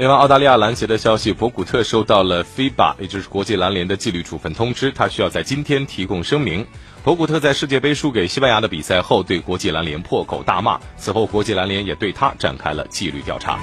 另外澳大利亚篮协的消息博古特收到了 fiba 也就是国际篮联的纪律处分通知他需要在今天提供声明。博古特在世界杯输给西班牙的比赛后对国际篮联破口大骂此后国际篮联也对他展开了纪律调查。